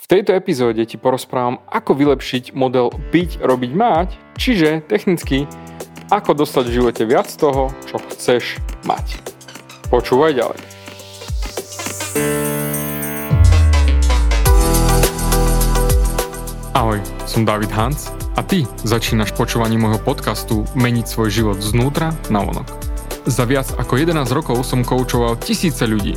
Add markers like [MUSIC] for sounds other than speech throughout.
V tejto epizóde ti porozprávam, ako vylepšiť model byť, robiť, mať, čiže technicky, ako dostať v živote viac toho, čo chceš mať. Počúvaj ďalej. Ahoj, som David Hans a ty začínaš počúvanie môjho podcastu Meniť svoj život znútra na vonok. Za viac ako 11 rokov som koučoval tisíce ľudí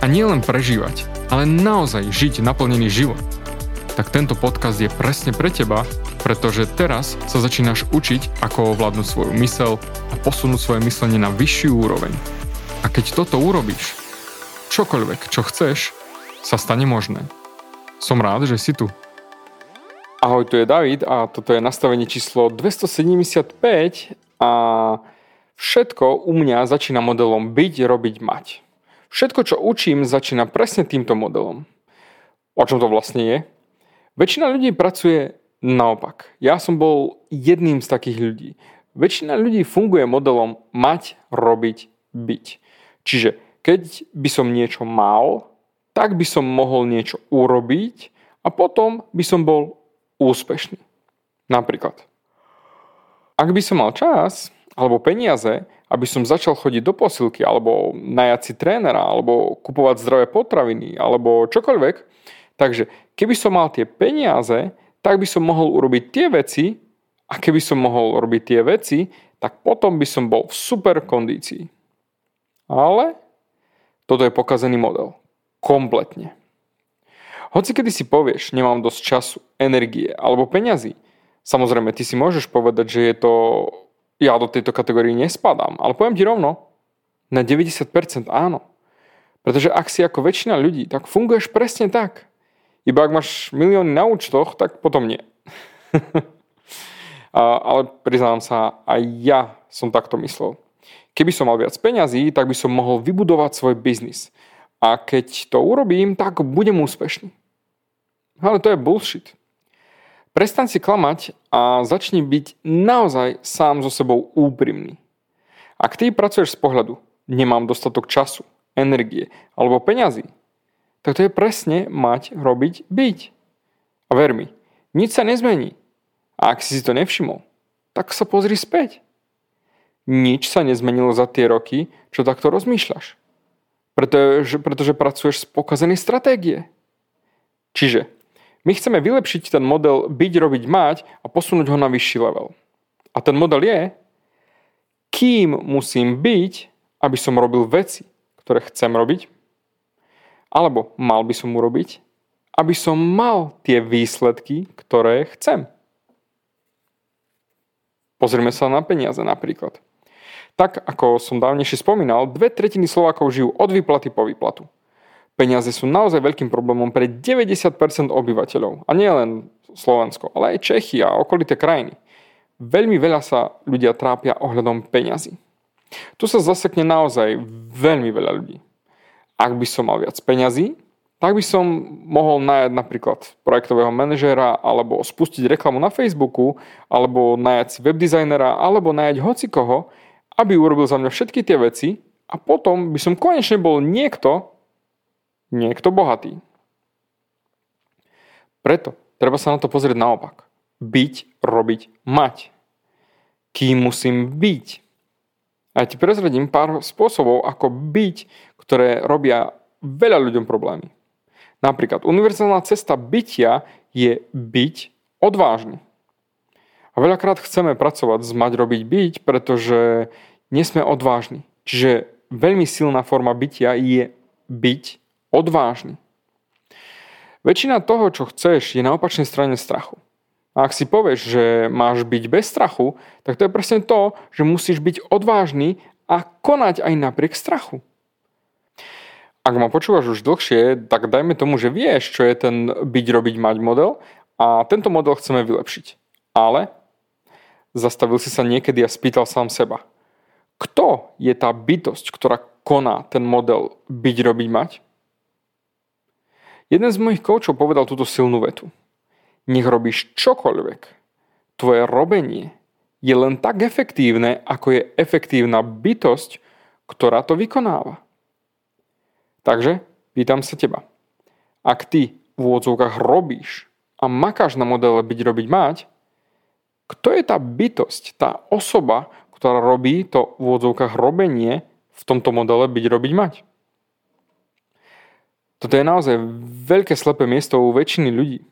a nielen prežívať, ale naozaj žiť naplnený život, tak tento podcast je presne pre teba, pretože teraz sa začínaš učiť, ako ovládnuť svoju mysel a posunúť svoje myslenie na vyššiu úroveň. A keď toto urobíš, čokoľvek, čo chceš, sa stane možné. Som rád, že si tu. Ahoj, tu je David a toto je nastavenie číslo 275 a všetko u mňa začína modelom byť, robiť, mať. Všetko, čo učím, začína presne týmto modelom. O čom to vlastne je? Väčšina ľudí pracuje naopak. Ja som bol jedným z takých ľudí. Väčšina ľudí funguje modelom mať, robiť, byť. Čiže keď by som niečo mal, tak by som mohol niečo urobiť a potom by som bol úspešný. Napríklad. Ak by som mal čas alebo peniaze, aby som začal chodiť do posilky, alebo najať si trénera, alebo kupovať zdravé potraviny, alebo čokoľvek. Takže keby som mal tie peniaze, tak by som mohol urobiť tie veci a keby som mohol robiť tie veci, tak potom by som bol v super kondícii. Ale toto je pokazený model. Kompletne. Hoci kedy si povieš, nemám dosť času, energie alebo peňazí, samozrejme ty si môžeš povedať, že je to ja do tejto kategórie nespadám. Ale poviem ti rovno, na 90% áno. Pretože ak si ako väčšina ľudí, tak funguješ presne tak. Iba ak máš milióny na účtoch, tak potom nie. [LAUGHS] ale priznám sa, aj ja som takto myslel. Keby som mal viac peňazí, tak by som mohol vybudovať svoj biznis. A keď to urobím, tak budem úspešný. Ale to je bullshit. Prestaň si klamať a začni byť naozaj sám so sebou úprimný. Ak ty pracuješ z pohľadu, nemám dostatok času, energie alebo peňazí, tak to je presne mať, robiť, byť. A ver mi, nič sa nezmení. A ak si si to nevšimol, tak sa pozri späť. Nič sa nezmenilo za tie roky, čo takto rozmýšľaš. Pretože, pretože pracuješ z pokazenej stratégie. Čiže my chceme vylepšiť ten model byť, robiť, mať a posunúť ho na vyšší level. A ten model je, kým musím byť, aby som robil veci, ktoré chcem robiť, alebo mal by som urobiť, aby som mal tie výsledky, ktoré chcem. Pozrime sa na peniaze napríklad. Tak, ako som dávnejšie spomínal, dve tretiny Slovákov žijú od výplaty po výplatu. Peniaze sú naozaj veľkým problémom pre 90% obyvateľov. A nie len Slovensko, ale aj Čechy a okolité krajiny. Veľmi veľa sa ľudia trápia ohľadom peňazí. Tu sa zasekne naozaj veľmi veľa ľudí. Ak by som mal viac peňazí, tak by som mohol najať napríklad projektového manažéra, alebo spustiť reklamu na Facebooku, alebo najať si webdesignera, alebo najať hocikoho, aby urobil za mňa všetky tie veci a potom by som konečne bol niekto, niekto bohatý. Preto treba sa na to pozrieť naopak. Byť, robiť, mať. Kým musím byť? A ja ti prezradím pár spôsobov, ako byť, ktoré robia veľa ľuďom problémy. Napríklad, univerzálna cesta bytia je byť odvážny. A veľakrát chceme pracovať s mať, robiť, byť, pretože nie sme odvážni. Čiže veľmi silná forma bytia je byť odvážny. Väčšina toho, čo chceš, je na opačnej strane strachu. A ak si povieš, že máš byť bez strachu, tak to je presne to, že musíš byť odvážny a konať aj napriek strachu. ak ma počúvaš už dlhšie, tak dajme tomu, že vieš, čo je ten byť, robiť, mať model a tento model chceme vylepšiť. Ale zastavil si sa niekedy a spýtal sám seba. Kto je tá bytosť, ktorá koná ten model byť, robiť, mať? Jeden z mojich koučov povedal túto silnú vetu. Nech robíš čokoľvek. Tvoje robenie je len tak efektívne, ako je efektívna bytosť, ktorá to vykonáva. Takže pýtam sa teba. Ak ty v úvodzovkách robíš a makáš na modele byť, robiť, mať, kto je tá bytosť, tá osoba, ktorá robí to v úvodzovkách robenie v tomto modele byť, robiť, mať? Toto je naozaj veľké slepé miesto u väčšiny ľudí.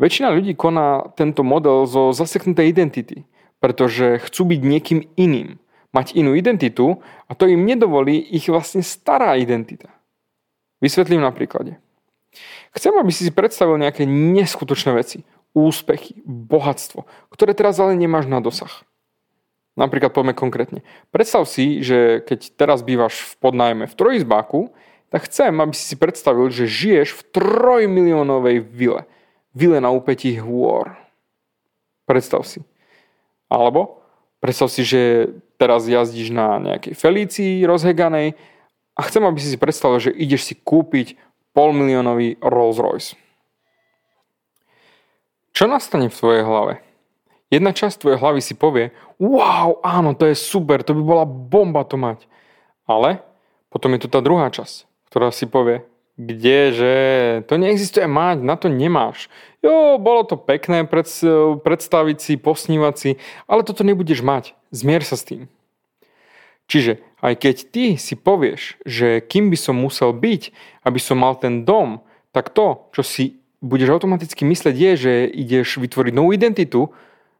Väčšina ľudí koná tento model zo zaseknutej identity, pretože chcú byť niekým iným, mať inú identitu a to im nedovolí ich vlastne stará identita. Vysvetlím na príklade. Chcem, aby si si predstavil nejaké neskutočné veci, úspechy, bohatstvo, ktoré teraz ale nemáš na dosah. Napríklad poďme konkrétne. Predstav si, že keď teraz bývaš v podnájme v trojizbáku, tak chcem, aby si si predstavil, že žiješ v trojmiliónovej vile. Vile na úpetí hôr. Predstav si. Alebo predstav si, že teraz jazdíš na nejakej Felícii rozheganej a chcem, aby si si predstavil, že ideš si kúpiť polmiliónový Rolls Royce. Čo nastane v tvojej hlave? Jedna časť tvojej hlavy si povie, wow, áno, to je super, to by bola bomba to mať. Ale potom je tu tá druhá časť, ktorá si povie, kdeže, to neexistuje mať, na to nemáš. Jo, bolo to pekné predstaviť si, posnívať si, ale toto nebudeš mať. Zmier sa s tým. Čiže aj keď ty si povieš, že kým by som musel byť, aby som mal ten dom, tak to, čo si budeš automaticky mysleť je, že ideš vytvoriť novú identitu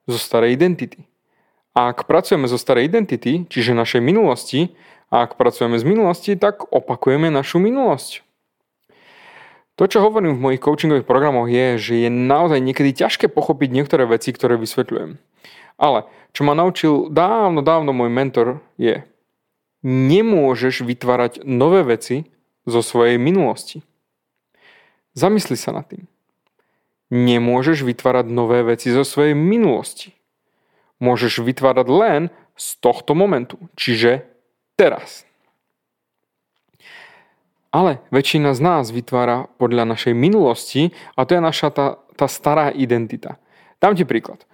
zo starej identity. A ak pracujeme zo starej identity, čiže našej minulosti, a ak pracujeme z minulosti, tak opakujeme našu minulosť. To, čo hovorím v mojich coachingových programoch je, že je naozaj niekedy ťažké pochopiť niektoré veci, ktoré vysvetľujem. Ale čo ma naučil dávno, dávno môj mentor je, nemôžeš vytvárať nové veci zo svojej minulosti. Zamysli sa nad tým. Nemôžeš vytvárať nové veci zo svojej minulosti. Môžeš vytvárať len z tohto momentu, čiže teraz. Ale väčšina z nás vytvára podľa našej minulosti a to je naša tá, tá stará identita. Dám ti príklad.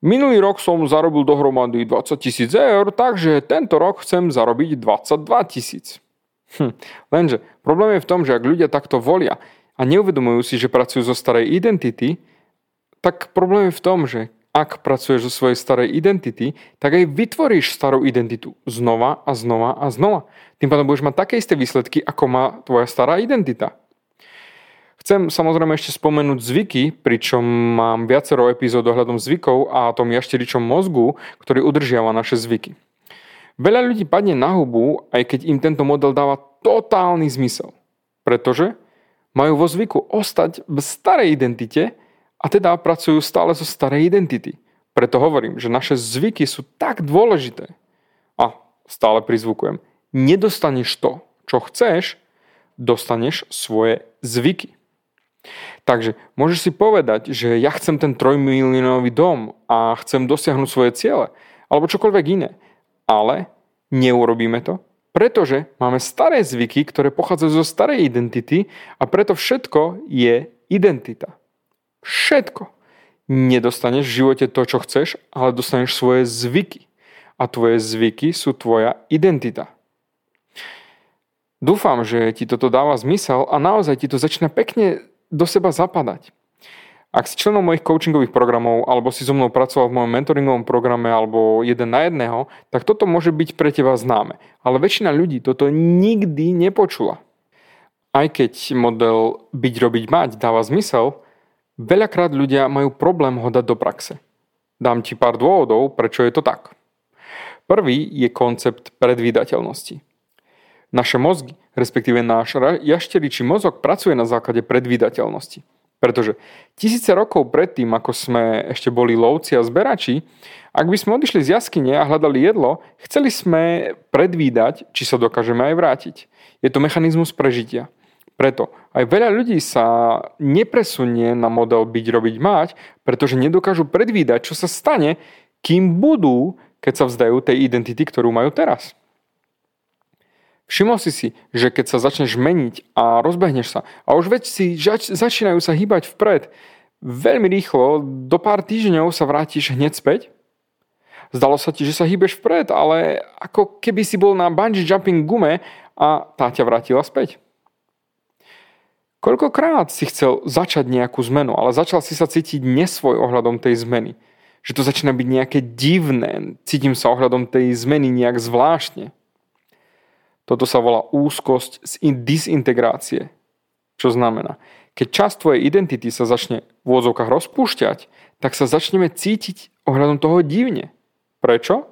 Minulý rok som zarobil dohromady 20 tisíc eur, takže tento rok chcem zarobiť 22 tisíc. Hm. Lenže problém je v tom, že ak ľudia takto volia a neuvedomujú si, že pracujú zo starej identity, tak problém je v tom, že ak pracuješ zo svojej starej identity, tak aj vytvoríš starú identitu znova a znova a znova. Tým pádom budeš mať také isté výsledky, ako má tvoja stará identita. Chcem samozrejme ešte spomenúť zvyky, pričom mám viacero epizód ohľadom zvykov a tom jašteričom mozgu, ktorý udržiava naše zvyky. Veľa ľudí padne na hubu, aj keď im tento model dáva totálny zmysel. Pretože majú vo zvyku ostať v starej identite a teda pracujú stále zo starej identity. Preto hovorím, že naše zvyky sú tak dôležité. A stále prizvukujem, nedostaneš to, čo chceš, dostaneš svoje zvyky. Takže môžeš si povedať, že ja chcem ten trojmilionový dom a chcem dosiahnuť svoje ciele, alebo čokoľvek iné. Ale neurobíme to, pretože máme staré zvyky, ktoré pochádzajú zo starej identity a preto všetko je identita. Všetko. Nedostaneš v živote to, čo chceš, ale dostaneš svoje zvyky. A tvoje zvyky sú tvoja identita. Dúfam, že ti toto dáva zmysel a naozaj ti to začína pekne do seba zapadať. Ak si členom mojich coachingových programov alebo si so mnou pracoval v mojom mentoringovom programe alebo jeden na jedného, tak toto môže byť pre teba známe. Ale väčšina ľudí toto nikdy nepočula. Aj keď model byť, robiť, mať dáva zmysel, veľakrát ľudia majú problém ho dať do praxe. Dám ti pár dôvodov, prečo je to tak. Prvý je koncept predvídateľnosti. Naše mozgy respektíve náš jašteričí mozog pracuje na základe predvídateľnosti. Pretože tisíce rokov predtým, ako sme ešte boli lovci a zberači, ak by sme odišli z jaskyne a hľadali jedlo, chceli sme predvídať, či sa dokážeme aj vrátiť. Je to mechanizmus prežitia. Preto aj veľa ľudí sa nepresunie na model byť, robiť, mať, pretože nedokážu predvídať, čo sa stane, kým budú, keď sa vzdajú tej identity, ktorú majú teraz. Všimol si si, že keď sa začneš meniť a rozbehneš sa a už veci zač- začínajú sa hýbať vpred, veľmi rýchlo, do pár týždňov sa vrátiš hneď späť? Zdalo sa ti, že sa hýbeš vpred, ale ako keby si bol na bungee jumping gume a tá ťa vrátila späť. Koľkokrát si chcel začať nejakú zmenu, ale začal si sa cítiť nesvoj ohľadom tej zmeny. Že to začína byť nejaké divné, cítim sa ohľadom tej zmeny nejak zvláštne. Toto sa volá úzkosť z disintegrácie. Čo znamená, keď časť tvojej identity sa začne v úvodzovkách rozpúšťať, tak sa začneme cítiť ohľadom toho divne. Prečo?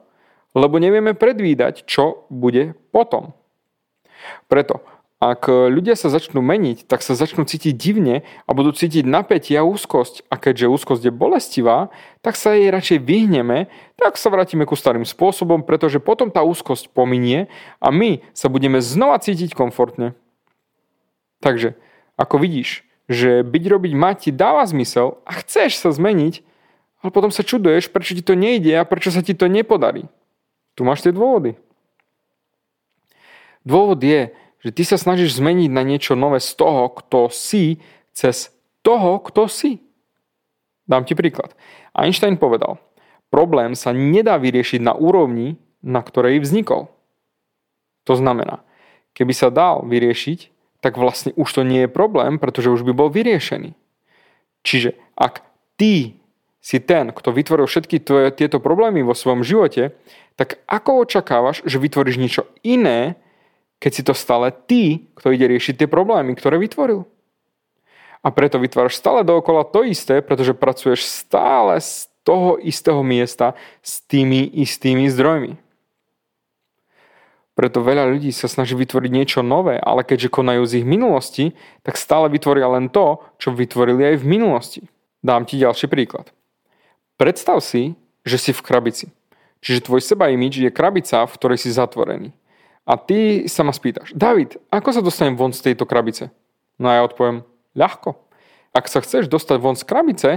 Lebo nevieme predvídať, čo bude potom. Preto ak ľudia sa začnú meniť, tak sa začnú cítiť divne a budú cítiť napätie a úzkosť. A keďže úzkosť je bolestivá, tak sa jej radšej vyhneme, tak sa vrátime ku starým spôsobom, pretože potom tá úzkosť pominie a my sa budeme znova cítiť komfortne. Takže, ako vidíš, že byť robiť mať ti dáva zmysel a chceš sa zmeniť, ale potom sa čuduješ, prečo ti to nejde a prečo sa ti to nepodarí. Tu máš tie dôvody. Dôvod je, že ty sa snažíš zmeniť na niečo nové z toho, kto si, cez toho, kto si. Dám ti príklad. Einstein povedal, problém sa nedá vyriešiť na úrovni, na ktorej vznikol. To znamená, keby sa dal vyriešiť, tak vlastne už to nie je problém, pretože už by bol vyriešený. Čiže ak ty si ten, kto vytvoril všetky tvoje, tieto problémy vo svojom živote, tak ako očakávaš, že vytvoríš niečo iné, keď si to stále ty, kto ide riešiť tie problémy, ktoré vytvoril. A preto vytváraš stále dookola to isté, pretože pracuješ stále z toho istého miesta s tými istými zdrojmi. Preto veľa ľudí sa snaží vytvoriť niečo nové, ale keďže konajú z ich minulosti, tak stále vytvoria len to, čo vytvorili aj v minulosti. Dám ti ďalší príklad. Predstav si, že si v krabici. Čiže tvoj seba imidž je krabica, v ktorej si zatvorený. A ty sa ma spýtaš, David, ako sa dostanem von z tejto krabice? No a ja odpoviem, ľahko. Ak sa chceš dostať von z krabice,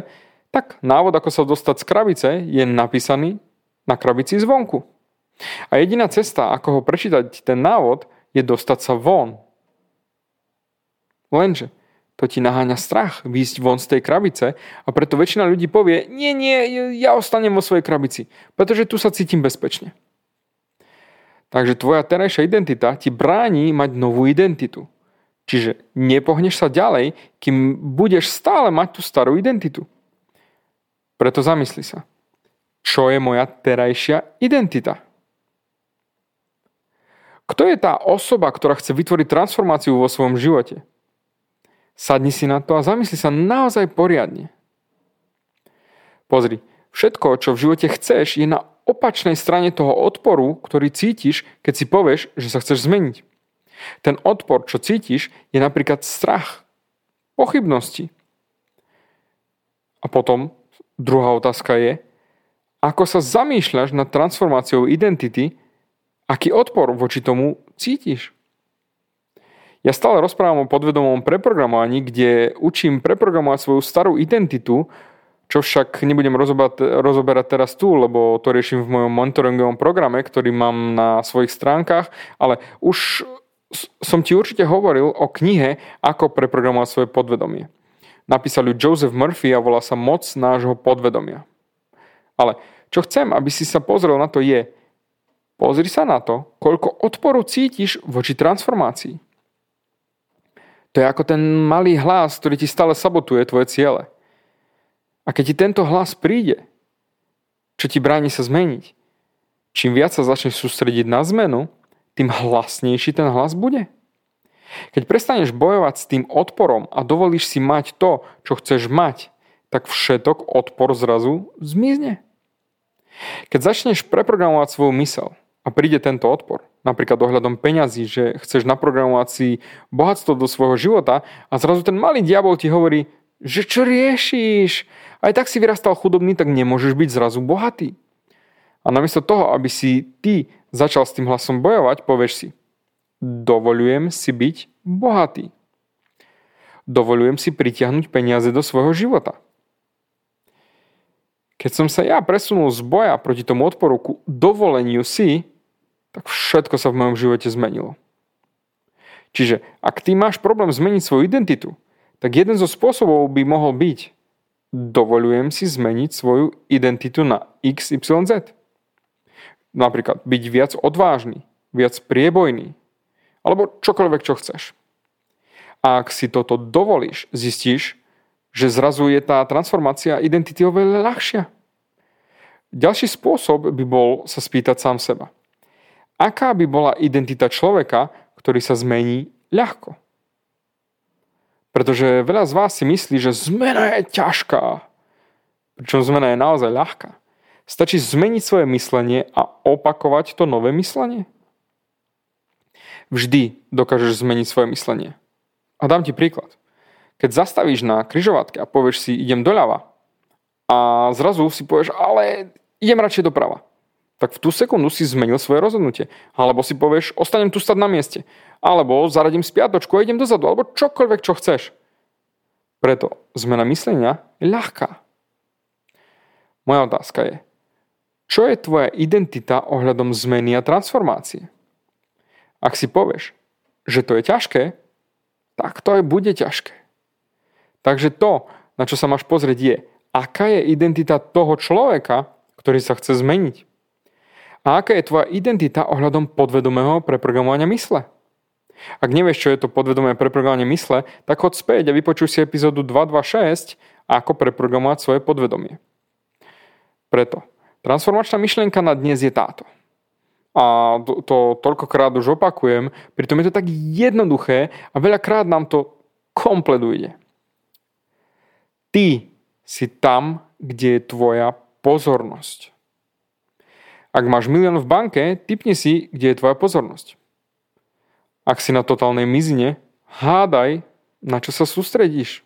tak návod, ako sa dostať z krabice, je napísaný na krabici zvonku. A jediná cesta, ako ho prečítať ten návod, je dostať sa von. Lenže to ti naháňa strach výjsť von z tej krabice a preto väčšina ľudí povie, nie, nie, ja ostanem vo svojej krabici, pretože tu sa cítim bezpečne. Takže tvoja terajšia identita ti bráni mať novú identitu. Čiže nepohneš sa ďalej, kým budeš stále mať tú starú identitu. Preto zamysli sa. Čo je moja terajšia identita? Kto je tá osoba, ktorá chce vytvoriť transformáciu vo svojom živote? Sadni si na to a zamysli sa naozaj poriadne. Pozri, všetko, čo v živote chceš, je na opačnej strane toho odporu, ktorý cítiš, keď si povieš, že sa chceš zmeniť. Ten odpor, čo cítiš, je napríklad strach, pochybnosti. A potom druhá otázka je, ako sa zamýšľaš nad transformáciou identity, aký odpor voči tomu cítiš. Ja stále rozprávam o podvedomom preprogramovaní, kde učím preprogramovať svoju starú identitu čo však nebudem rozoberať, rozoberať teraz tu, lebo to riešim v mojom monitoringovom programe, ktorý mám na svojich stránkach, ale už som ti určite hovoril o knihe Ako preprogramovať svoje podvedomie. Napísal ju Joseph Murphy a volá sa Moc nášho podvedomia. Ale čo chcem, aby si sa pozrel na to je, pozri sa na to, koľko odporu cítiš voči transformácii. To je ako ten malý hlas, ktorý ti stále sabotuje tvoje ciele. A keď ti tento hlas príde, čo ti bráni sa zmeniť, čím viac sa začneš sústrediť na zmenu, tým hlasnejší ten hlas bude. Keď prestaneš bojovať s tým odporom a dovolíš si mať to, čo chceš mať, tak všetok odpor zrazu zmizne. Keď začneš preprogramovať svoju mysel a príde tento odpor, napríklad ohľadom peňazí, že chceš naprogramovať si bohatstvo do svojho života a zrazu ten malý diabol ti hovorí, Že čo riešiš? Aj tak si vyrastal chudobný, tak nemôžeš byť zrazu bohatý. A namiesto toho, aby si ty začal s tým hlasom bojovať, povieš si, dovolujem si byť bohatý. Dovolujem si pritiahnuť peniaze do svojho života. Keď som sa ja presunul z boja proti tomu odporu ku dovoleniu si, tak všetko sa v mojom živote zmenilo. Čiže ak ty máš problém zmeniť svoju identitu, tak jeden zo spôsobov by mohol byť dovolujem si zmeniť svoju identitu na XYZ. Napríklad byť viac odvážny, viac priebojný, alebo čokoľvek, čo chceš. A ak si toto dovolíš, zistíš, že zrazu je tá transformácia identity oveľa ľahšia. Ďalší spôsob by bol sa spýtať sám seba. Aká by bola identita človeka, ktorý sa zmení ľahko? Pretože veľa z vás si myslí, že zmena je ťažká. Pričom zmena je naozaj ľahká. Stačí zmeniť svoje myslenie a opakovať to nové myslenie. Vždy dokážeš zmeniť svoje myslenie. A dám ti príklad. Keď zastavíš na kryžovatke a povieš si idem doľava a zrazu si povieš, ale idem radšej doprava. Tak v tú sekundu si zmenil svoje rozhodnutie. Alebo si povieš, ostanem tu stať na mieste. Alebo zaradím spiatočku a idem dozadu. Alebo čokoľvek, čo chceš. Preto zmena myslenia je ľahká. Moja otázka je, čo je tvoja identita ohľadom zmeny a transformácie? Ak si povieš, že to je ťažké, tak to aj bude ťažké. Takže to, na čo sa máš pozrieť je, aká je identita toho človeka, ktorý sa chce zmeniť. A aká je tvoja identita ohľadom podvedomého preprogramovania mysle? Ak nevieš, čo je to podvedomé preprogramovanie mysle, tak chod späť a vypočuj si epizódu 226 ako preprogramovať svoje podvedomie. Preto Transformačná myšlienka na dnes je táto. A to, to toľkokrát už opakujem, pritom je to tak jednoduché a veľakrát nám to komplet. Ty si tam, kde je tvoja pozornosť. Ak máš milión v banke, typni si, kde je tvoja pozornosť. Ak si na totálnej mizine, hádaj, na čo sa sústredíš.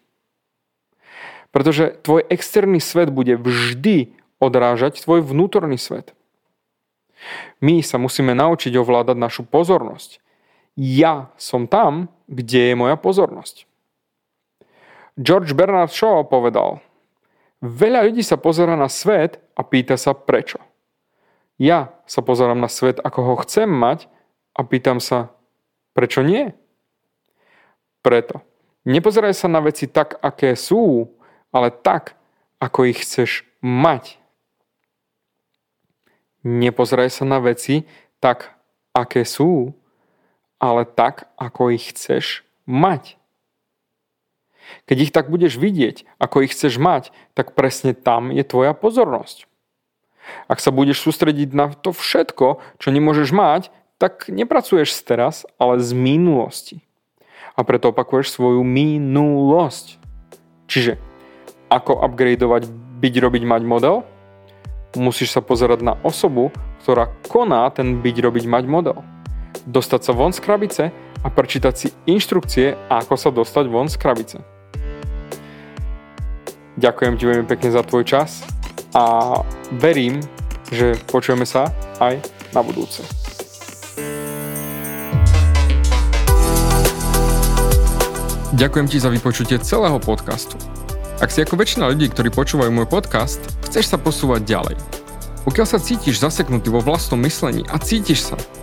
Pretože tvoj externý svet bude vždy odrážať tvoj vnútorný svet. My sa musíme naučiť ovládať našu pozornosť. Ja som tam, kde je moja pozornosť. George Bernard Shaw povedal, veľa ľudí sa pozera na svet a pýta sa prečo. Ja sa pozerám na svet, ako ho chcem mať a pýtam sa, prečo nie? Preto. Nepozeraj sa na veci tak, aké sú, ale tak, ako ich chceš mať. Nepozeraj sa na veci tak, aké sú, ale tak, ako ich chceš mať. Keď ich tak budeš vidieť, ako ich chceš mať, tak presne tam je tvoja pozornosť. Ak sa budeš sústrediť na to všetko, čo nemôžeš mať, tak nepracuješ z teraz, ale z minulosti. A preto opakuješ svoju minulosť. Čiže ako upgradeovať byť, robiť, mať model? musíš sa pozerať na osobu, ktorá koná ten byť robiť mať model. Dostať sa von z krabice a prečítať si inštrukcie, ako sa dostať von z krabice. Ďakujem ti veľmi pekne za tvoj čas a verím, že počujeme sa aj na budúce. Ďakujem ti za vypočutie celého podcastu. Ak si ako väčšina ľudí, ktorí počúvajú môj podcast, chceš sa posúvať ďalej. Pokiaľ sa cítiš zaseknutý vo vlastnom myslení a cítiš sa,